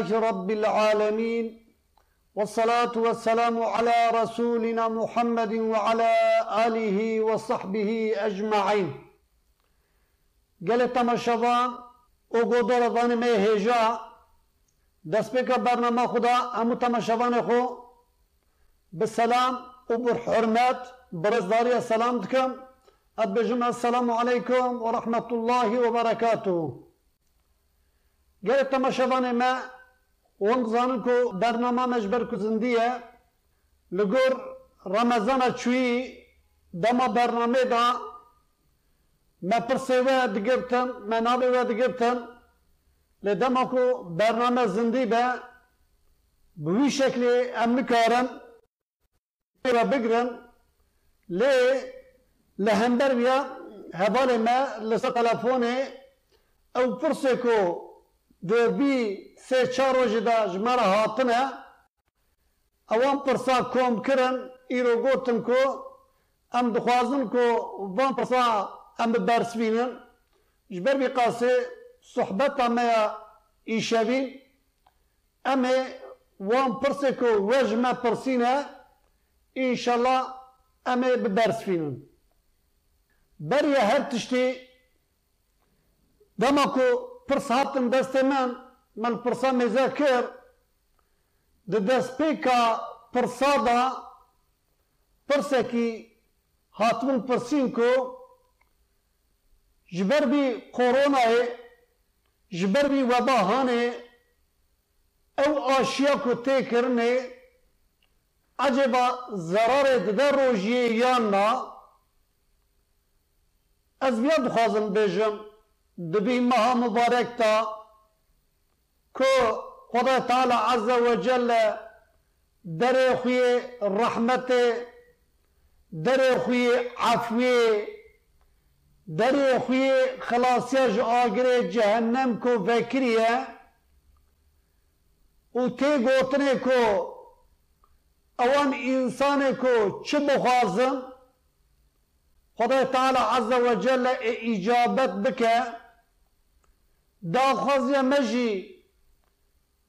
لله رب العالمين والصلاة والسلام على رسولنا محمد وعلى آله وصحبه أجمعين قال تماشاوان وقدر ظن ما هجا دست بك برنامه خدا أمو تماشاوان خو بالسلام وبالحرمات برزداري السلام دكم أبجم السلام عليكم ورحمة الله وبركاته قال تماشاوان ما اون زانن کو برنامه مجبر کزندیه لګور رمضان چوي دما برنامه دا ما پرسیوه دگرتن منابه و دگرتن لدما کو برنامه زندی به بوی شکلی امن کارن و بگرن لی لهمبر بیا هبال ما لسا تلفونه او پرسه کو دەبی سێ چا ڕۆژیدا ژمارە هاتنە ئەوان پرسا کۆم کرن ئیرۆ گوتم کۆ ئەم دخوازن کۆ بان پرسا ئەم بەرسبینن ji ber vî qasê sohbeta me ya îşevîn em ê e wan pirsê ku we ji me pirsîne înşallah em ê e bibersfînin beriya e her tiştî dema ku përsa të ndes të men, me në përsa me zekir, dhe des pika përsa da, përse ki hatun përsin ku, jberbi korona e, jberbi vebahan e, ev aşiya ku te kirne, acaba zarar edide rojiye yanna, ez biya duxazim bejim, دبی ماه مبارک تا که خدا تعالی عز و جل در خوی رحمت در خوی عفوی در خوی خلاصیج آگر جهنم کو فکریه او تی گوتنه کو اوان انسان کو چه بخوازم خدا تعالی عز و جل اجابت بکه داخوازیا مجی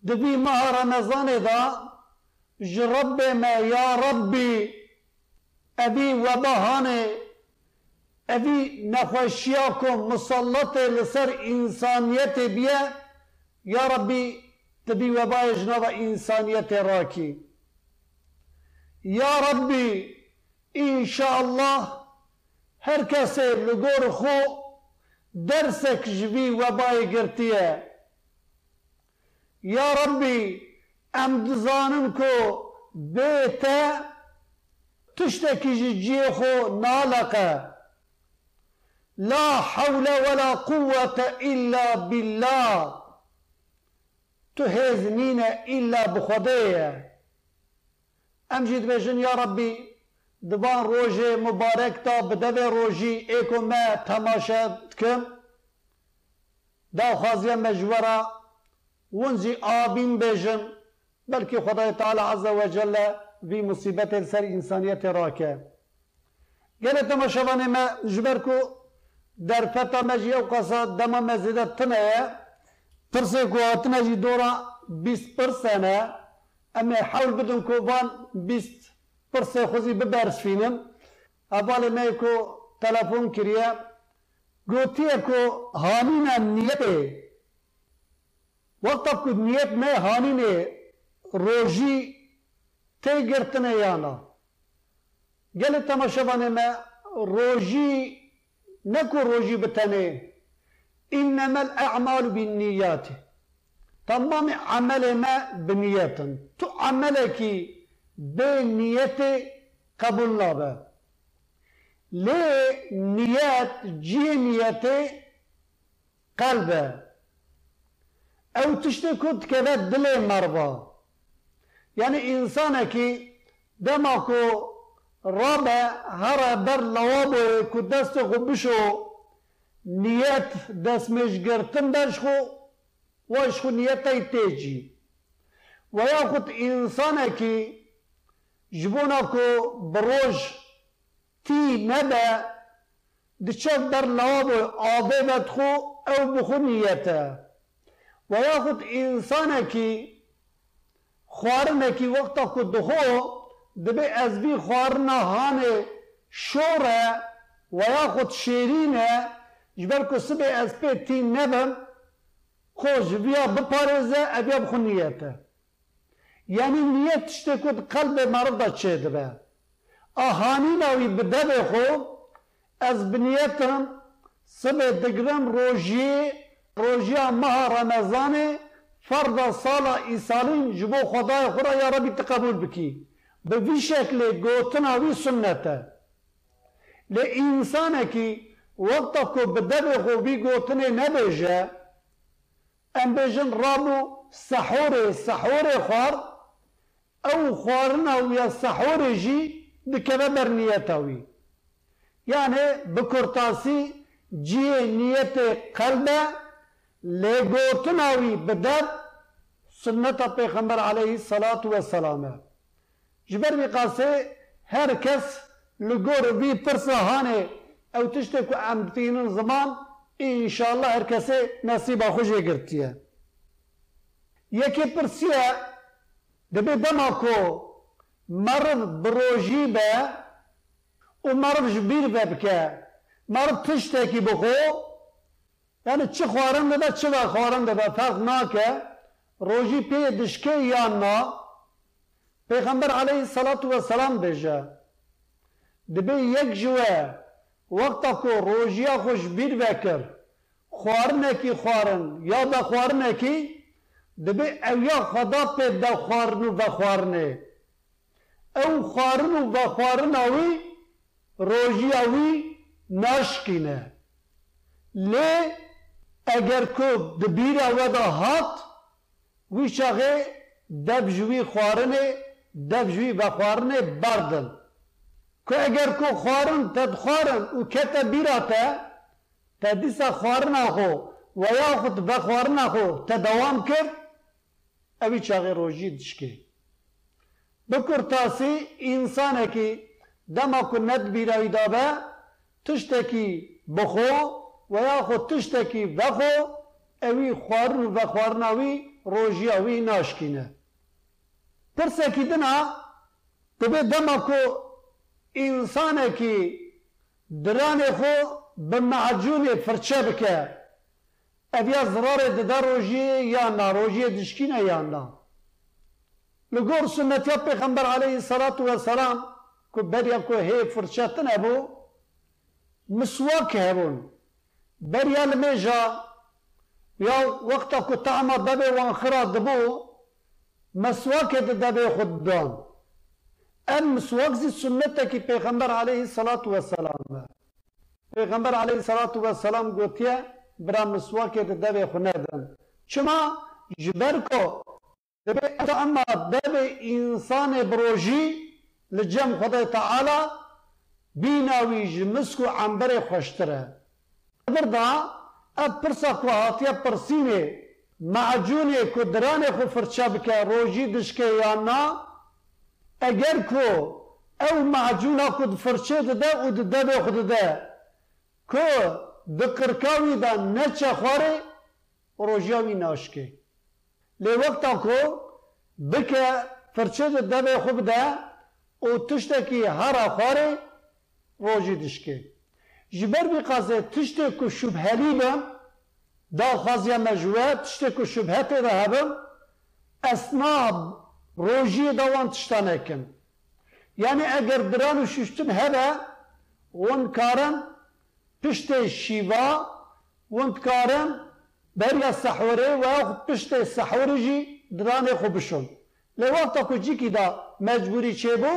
دبی ماه رمضان دا جرب ما يا ربي أبي وبهاني أبي نخوشياكم مسلطة لسر إنسانيتي بيا يا ربي تبي وباي جنوب إنسانيتي راكي يا ربي إن شاء الله هر کسی لگور خو دەرسێک ژبی وەبای گرتیە Ya Rabbi, ئەم دزانن کۆ بێتە tiştekî ji xo nalaqe La hewle wela quwwete illa billah Tu hêz nîne illa bu Xwedê ye Em jî dibêjin ya Rabbi. دوان روژه مبارک تا بدو روژی ایکو ما تماشا دکم دا خوازی مجورا ونزی آبین بیجن بلکه خدای تعالی عز و جل وی مصیبت سر انسانیت راکه گله تماشوانه ما جبر کو در فتا مجی او قصا دما مزیده تنه پرسه کو تنه جی دورا 20 پرسنه اما حول بدن کو وان 20 پرسه خوزی ببرز فینم اول میکو تلفن کریا گوتی کو هانینا نیت وقت کو نیت میں هانینه روزی تی گرتنه یانا گل بانه ما روزی نکو روزی بتنه انما الاعمال بالنيات تمام عمل ما بنيات تو عملك به نیت قبول نابه ل نیت جی نیت قلبه او تشتی کد که دل مربا یعنی انسانه که دمکو رابع هر بر لوابه که دست بشو نیت دست مش گرتن برش خو وش خو نیت تیجی و یا خود انسانه که ji bo nav ku bi roj tî nebe diçav ber lavabo avê ve dixo ew bi xwe nîyete ve yaxud însanekî xwarinekî wexta ku dixo dibe ez vî xwarina hanê şor e ve yaxud şêrîn e ji ber ku sibê ez pê tî nebim xwe ji vîya biparêze ev ya bi xwe nîyete یعنی نیت شده که قلب مرد چه چه دبه آهانی ناوی بدبه خو از بنیتم سبه دگرم روژی روژی ماه رمزانه فرد سال ایسالین جبو خدای خورا یا ربی تقبول بکی به وی شکل گوتن آوی سنته لی انسانه که وقتا که بدبه خو بی گوتنه نبیجه ام بیجن رابو سحوره سحور خورد ئەو خواردن ئەو یا سەحۆرێژی بکەوە بەرنیەتەوی یانێ بکورتاسی جیێ نیەتێ قەلبە لێ گۆتناوی بدەر سنەتە پێخەمبەر عليهەی سەلات وە سەلامە ji ber qasê her kes li gor vî pirsa hanê ew tiştek ku em dînin ziman înşallah her kesê nesîba xujê girtiye. Yekê pirsiye دەبێت دەما کۆ مەڕ برۆژی بە و مەڕژ بیر بە بکە مەڕ تشتێکی بخۆ یعنی چ خوارن دەبە چ بە خوارن دەبە فەق ناکە ڕۆژی پێ دشکە یان ما پێغەمبەر عەلەیهی سەڵات وەسەلام بێژە دەبێ یەک جوێ وەختا کۆ ڕۆژیە خۆش بیر بەکرد خواردنێکی خوارن یا بە خواردنێکی دەبێ ئەویا خدا پێ دەخواردن و بە خواردنێ ئەو خواردن و بە خواردنەوەی ڕۆژیاوی ناشکینە لێ ئەگەر کو دبیرەوەدا هات وی شەغێ دەبژوی خواردنێ دەبژوی بە خواردنێ بەردن کو ئەگەر کو خواردن تەدخوارن و کەتە بیراتە تە دیسە خواردنا خۆ وەیاخود بە خواردنا خۆ تە دەوام کرد evi çağı rojî dişke. Bi kurtasî însanekî dema ku nedbîrayî dabe tiştekî bixo veya xwe tiştekî vexo evî xwarin ve xwarina wî rojiya wî naşkîne. Pirsekî dina dibe dema ku însanekî diranê xwe bi mecûnê firçe bike اویا زرار د دروجی یا ناروجی دشکینه یا نا لو گور سنت یا پیغمبر علیه الصلاۃ والسلام کو بریا کو هی فرشت نه بو مسواک هبون بریا المجا یا وقت کو تعم دبه وان خراد بو مسواک د دبه خود دان ام مسواک ز سنت کی پیغمبر علیه الصلاۃ والسلام پیغمبر علیه الصلاۃ والسلام گوتیه برا مسواکê de devê xwe nedin. Çima ji ber ku dibe ama devê însanê birojî li cem Xwedê Teala bîna wî ji misk û emberê xweştir e. Qedir da ev pirsa ku hatiye pirsînê mecûnê ku diranê xwe firçe bike rojî dişke ya na eger ku ew mecûna ku firçe dide û di devê xwe dide ku بکرکاوی دا نچه خواره روژیاوی ناشکه لی وقتا کو بکه فرچه دبه خوب ده او تشتکی هر خواره روژی دشکه جبر بی قازه تشتی که شبهلی بم دا خوازی مجوه تشتی که شبهه پیدا هبم اسناب روژی دوان تشتانه کن یعنی اگر برانو ششتن هبه اون کارن پشت شیوا وند کارم بریا سحوره و خود پشت سحوره جی دران خو بشون لوقتا کو جی کی دا مجبوری چه بو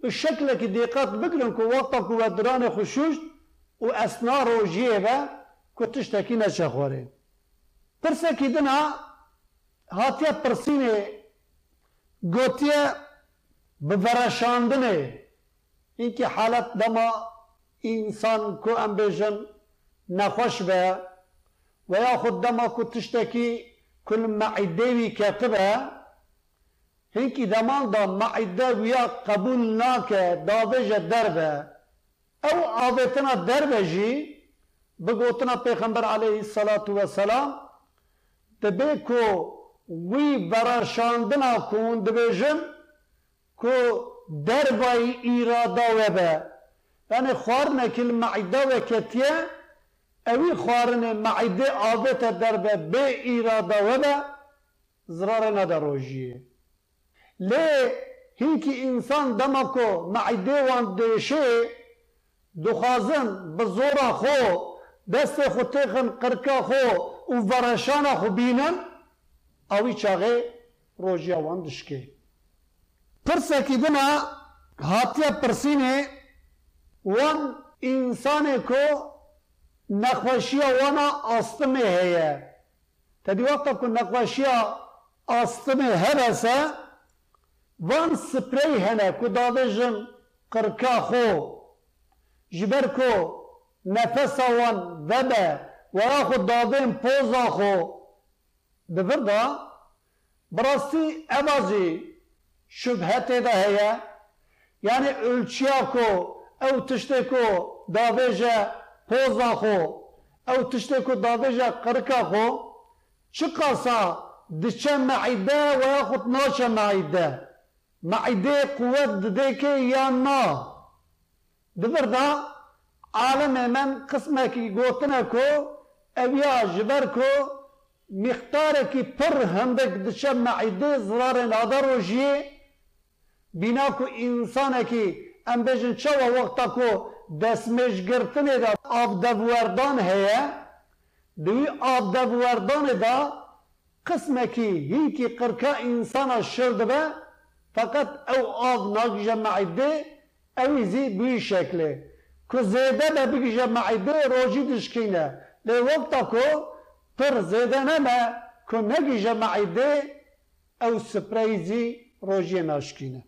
به شکل کی دقت بکرن کو وقتا کو دران خوشوش و اسنا رو جیه و کو تشتکی نچه خوره پرسه کی دنا هاتیه پرسینه گوتیه بورشاندنه اینکه حالت دما انسان کو امبیژن نخوش به و یا خود دما کو تشتکی کل معده وی کاتبه هنکی دمان دا معده ویا قبول ناکه داویج دربه او آویتنا دربه جی بگوتنا پیغمبر علیه الصلاة والسلام دبی کو وی براشاندنا کون دبیجن کو دربای ایرادا و به Yani xwarinekil meîda ve ketiye evî xwarinê meîdê ave te derve bê îrada we de zirarê nede rojiyê. Lê hînkî însan dema ku meîdê wan dêşê dixwazin bi zora xwe destê xwe têxin qirka xwe û vereşana xwe bînin awî çaxê rojiya wan dişkê. Pirsekî dina hatiya pirsînê Wan insanê ku nexweşiya wana astımê heye. Tedî wexta ku nexweşiya astımê herese van sprey hene ku dadêjin qirka xo ji ber ku nefesa wan vebe veya xu dadên poza xo divir da birastî eva jî şubhetê de heye yani ölçiya ku ew tiştek ku davêje poza xwe ew tiştek davaja davêje qirika xwe çi qasa diçe meîde ve yaxud naçe meîde meîdê quwet dideke ya na di vir de alemê min qismekî gotine ku ew ya ji ber ku mixtarekî pir hindek diçe meîdê zirarên adarojiyê bîna ku însanekî ام بیجن چوا وقتا کو دستمش گرتنه دا آب دووردان هیه دوی آب دووردان دا قسمکی هیکی قرکا انسانا شرد به فقط او آب ناگجه معده اویزی بوی شکله که زیده به بگجه معده روژی دشکینه لی وقتا کو پر زیده نمه که نگجه معده او سپریزی روژی ناشکینه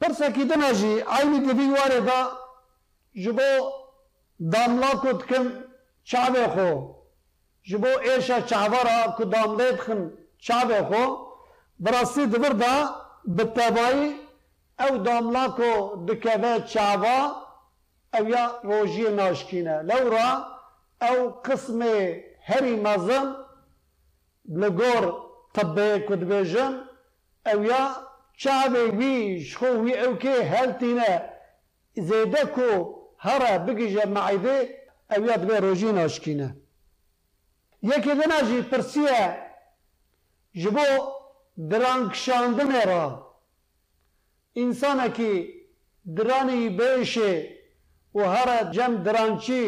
Për se kitë në shi, a i një të figuar e tha, shëbo damla këtë këm qave ho, shëbo esha qavara këtë damle të këm qave ho, براستی دور دا به تبایی او داملا کو دکوه چاوا او یا روژی ناشکینه لورا او قسم هری مزن لگور تبه کد بیجن او یا شعبێک ویش خۆ وی ئەوکێ هەلتینە زێدەک و هەرە بگیژە معیدێ ئەویا بێ ڕۆژی ناشکینە یەکێ دەناژی پرسیە ji bo dirankşandinê re însanekî diranê bêşê û here cem dirançî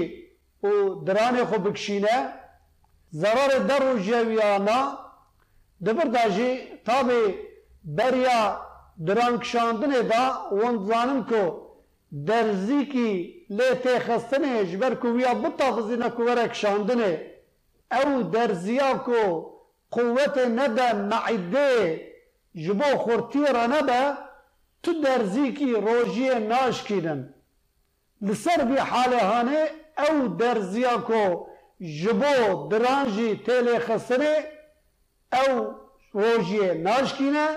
û diranê xwe bikişîne zerarê der û jewiyana di bir de jî tabê بریا دران کشاندنê da wan dizanin ku derzîkî lê têxistinê ji ber ku wîya bitexizîne ku were kişandinê ew derziya ku quwetê nebe meîdê ji bo xurtîra nebe tu derzîkî rojiyê naşkînin li ser vî halehanê ew derziya ku ji bo diran jî tê lêxistinê ew rojiyê naşkîne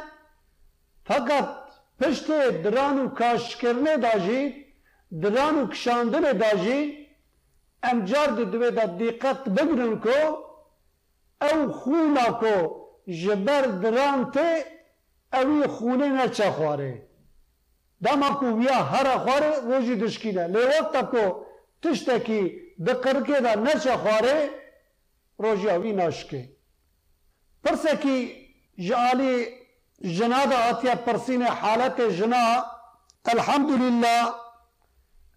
Fakat piştê diran û kaşkirnê da jî diran û kişandinê da jî em car di divê de dîqet bigrin ku ew xûna ku ji ber diran tê ew ê xûnê neçe xwarê. Dema ku wiya here xwarê rojî dişkîne. Lê wekta ku tiştekî bi qirkê de neçe xwarê rojiya wî naşikê. Pirsekî ji alî جنا دا هاتیە پرسیینە حالەتێ ژنا ئەلحەمدوللا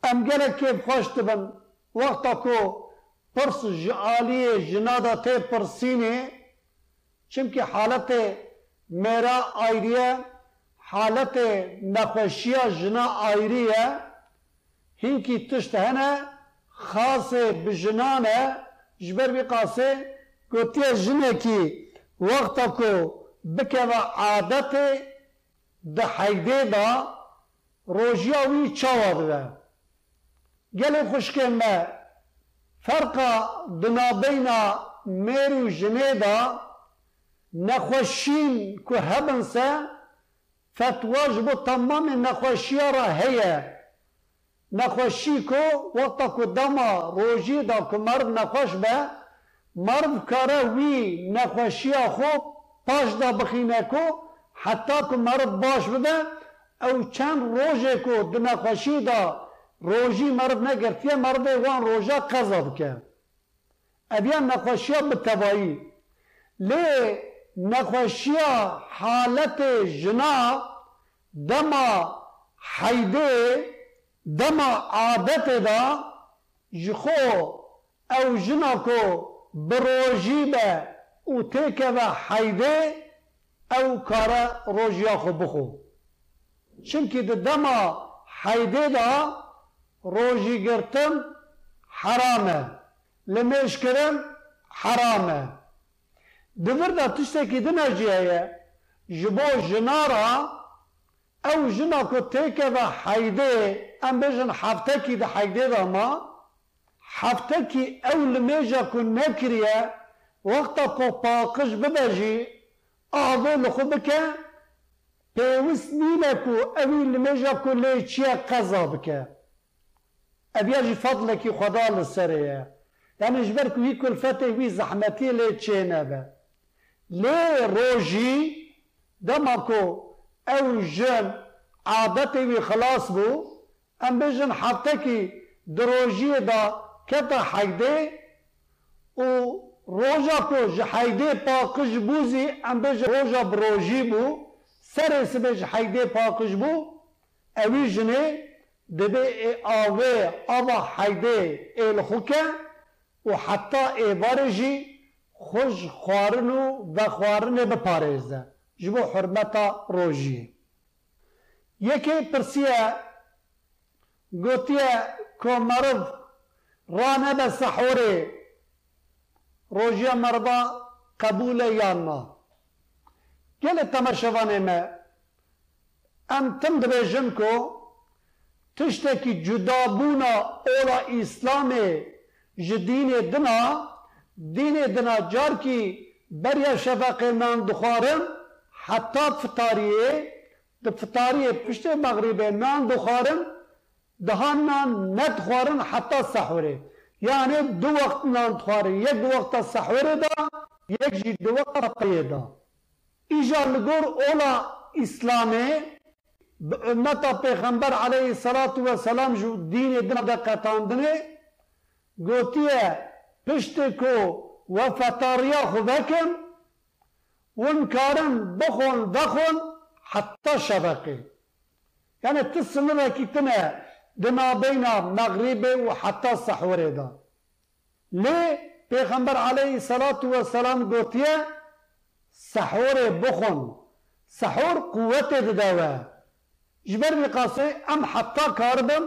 ئەم گەلە کێب خۆش دەبن وەختا کۆ پرس ژعالیە ژنا دا تێ پرسیینێ چمکی حالەتێ مێرا ئایریە حالەتێ نەخۆشیە ژنا ئایریە هینکی تشتە هەنە خاصێ بژنانە ji ber vê qasê gotiye jinekî wexta ku بکەوە عادەتێ دە حەیدێدا ڕۆژیاوی چاوە بە گەلێ خوشکێن بە فەرقا بنابینا مێر و ژنێدا نەخۆشین کو هەبنسە فتواش بۆ تەمامی نەخۆشیەڕە هەیە نەخۆشی کۆ وەختە کو دەما ڕۆژیدا کو مرد نەخۆش بە مرد کارە وی نەخۆشیە خۆ پاش دا بخینه کو حتی که مرد باش بده او چند روژه کو دو نخوشی دا روژی مرد نگرتیه مرد وان روژه قضا بکه ابیا نخوشی به تبایی لی نخوشی حالت جنا دما حیده دما عادت دا جخو او جنا کو بروژی به او تیکه و حیده او کارا روژیا خو بخو چونکی ده دما حیده دا روژی گرتن حرامه لمش کرن حرامه دور دا تشتکی دنه جیه جبو جنارا او جنا کو تیکه و حیده ام بجن حفتکی ده حیده دا ما حفتکی او لمجا کو نکریه وەختە خۆ پاقش ببەژی ئاوێ لە خۆ بکە پێویست نینە و ئەوی لە مێژە و لێ چییە قەزا بکە ئەبیێژی فەڵێکی خدا لە سەرەیە یانش بەر وی کولفەتی وی زەحمەتی لێ چێنەبە لێ ڕۆژی دەماکۆ ئەو ژەن عادەتی وی خلاص بوو ئەم بێژن حفتەکی درۆژیەدا کەتە حەگدێ و روژا تو جحیده پاکش بوزی ام بج روژا بروژی بو سر اسمه جحیده پاکش بو اوی جنه دبه ای آوه آبا حیده ایل خوکه و حتی ایوارجی خوش خوارنو و خوارنه بپارزده جبو حرمتا روژی یکی پرسیه گوتیه که مرض رانه به سحوره Rojiya merda kabule yanma. Gelê temeşevanê me em tim dibêjim ku tiştekî cudabûna ola İslamê ji dînê dina dînê dina carkî beriya şefeqê nan dixwarin heta fitariyê di fitariyê piştê meğribê nan dixwarin dihan nan nedixwarin heta sehurê. Yani du vakt nan txwarin. Yek du vakta sahveri da, yek jî vakta rakayê da. Îja li ola İslamê bi ümmeta Pêxember aleyhissalatu vesselam ji dînê din de qetandinê gotiye piştê ku wefetariya xwe vekin hûn karin bixon vexon heta şebekê. Yani tu sınıvekî tune د ما بین مغرب و حتی سحور دا لی پیغمبر علیه صلات و سلام گوتیه سحور بخون سحور قوت دداوه جبر لقاسه ام حتی کاربم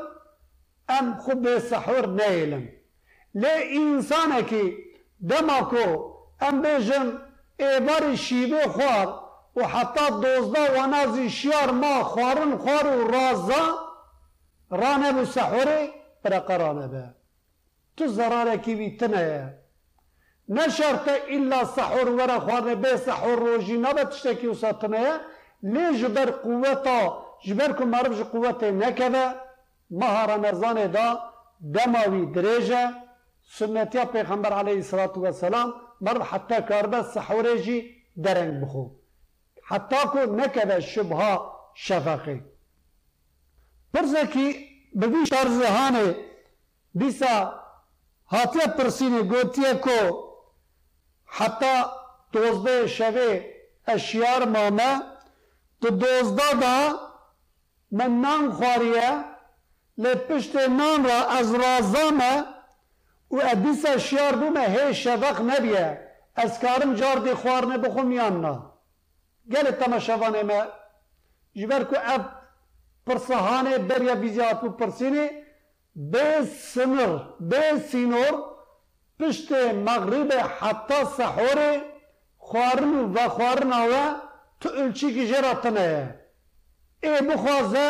ام خود به سحور نیلم لی انسانه که دماکو ام بیجم ایبار شیوه خوار و حتی دوزده و نازی شیار ما خوارن خوار و رازه رانه بو سحوره برقه رانه به تو زراره کی بی تنه نه شرط الا سحور وره خوانه به سحور روجی نبه تشتکی و ساتنه لی جبر قوتا جبر که مربج قوت نکده مهارا مرزانه دا دماوی دریجه سنتیا پیغمبر علیه الصلاة والسلام مرد حتی کاربه سحوره جی درنگ بخو حتی که نکده شبها شفقه Përse ki bebish arzëhani disa hatje përsini gotje ko hatta dozde sheve eşyar mame të dozda da me nan khwarje le pishte nan ra az razame u e disa şiyar bu me hey şevak nebiye ez karim cardi khwarne bukhum yanna gelit tama şevan eme jiber ku ev Persahaneye berya atu persini به سمر به سینور پشت مغرب حتی سحور خوارن و خوارن و تو الچی کی جراتنه ای بخوازه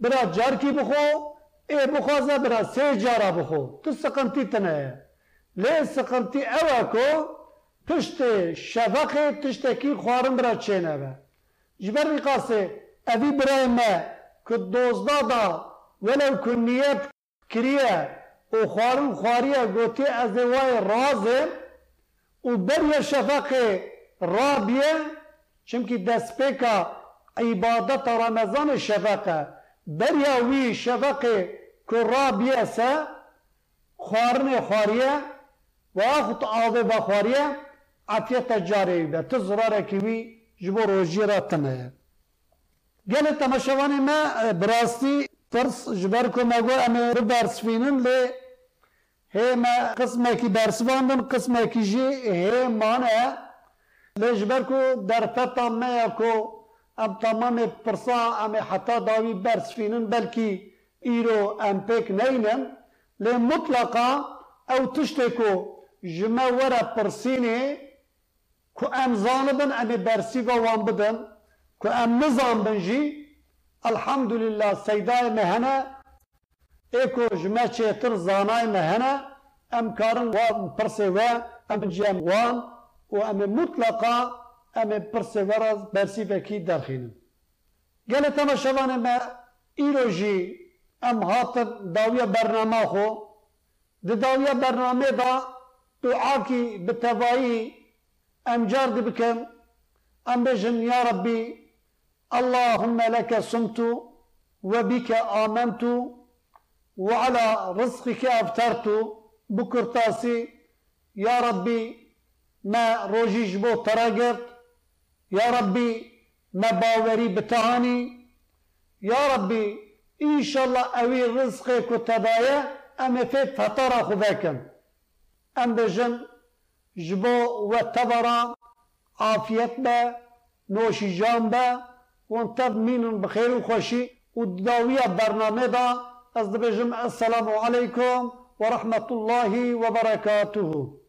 برا جار کی بخو ای بخوازه برا سه جارا بخو تو سقنتی تنه لی سقنتی اوه کو پشت شفق تشتکی خوارن برا چینه به جبر قاسه اوی برای ما ku dozda da velev ku niyet kiriye û xwarin xwariye gotî ez ê wayê razê û beriye şefeqê rabiye çimkî destpêka îbadeta remezanê şefeqe beriya wî şefeqê ku rabiye se xwarinê xwariye ve axut avê bexwariye afiyeta carê wî be tu zirarekî wî ji bo rojiyê re tune ye گەلە تەمەشەوانی مە براستی ترس ji ber ku me got em ê bibersivînin lê hême qismekî bersivandin qismekî jî hêman e lê ji ber ku derfeta me ye ku em tamamê pirsa em ê heta dawî bersivînin belkî îro em pêk neynin lê mutlaqa ew tiştê ku ji me were pirsînê ku em zanibin em ê bersiva wan bidin ko em nizambin jî elhamdulîllah seydayê me hene êko ji me çêtir zanayê me hene em karin wa pirsê we em biciyem wan û em ê mutlaka em ê pirsê we ra bersîvekî derxînin gelê temaşevanê me îro jî em hatin dawiya bername xwe di dawiya bernamê da duakî bi tevayî em car dibikin em bêjin ya rebbî اللهم لك صمت وبك آمنت وعلى رزقك أفطرت بكرتاسي يا ربي ما روجيش بو تراجرت يا ربي ما باوري بتاني يا ربي إن شاء الله أوي رزقك وتبايا أم في فترة خذاك أم بجن جبو وتبرا عافيتنا نوشي جانبا وان تضمين بخير وخشي وداوية برنامج دا السلام عليكم ورحمة الله وبركاته